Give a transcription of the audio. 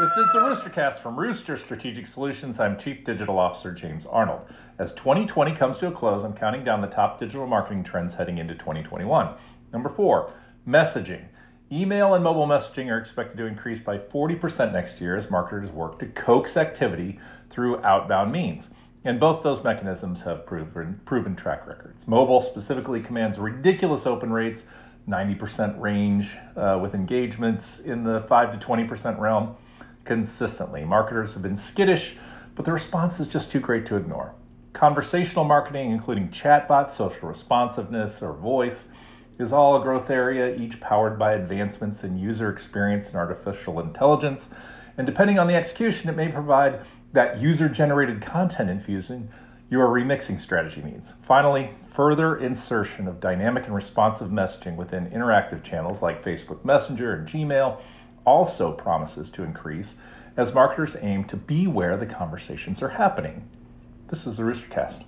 This is the Roostercast from Rooster Strategic Solutions. I'm Chief Digital Officer James Arnold. As 2020 comes to a close, I'm counting down the top digital marketing trends heading into 2021. Number four, messaging. Email and mobile messaging are expected to increase by 40% next year as marketers work to coax activity through outbound means. And both those mechanisms have proven, proven track records. Mobile specifically commands ridiculous open rates, 90% range, uh, with engagements in the 5 to 20% realm consistently. Marketers have been skittish, but the response is just too great to ignore. Conversational marketing, including chatbots, social responsiveness, or voice, is all a growth area, each powered by advancements in user experience and artificial intelligence. And depending on the execution, it may provide that user generated content infusing your remixing strategy needs. Finally, further insertion of dynamic and responsive messaging within interactive channels like Facebook Messenger and Gmail also promises to increase as marketers aim to be where the conversations are happening. This is the Roostercast.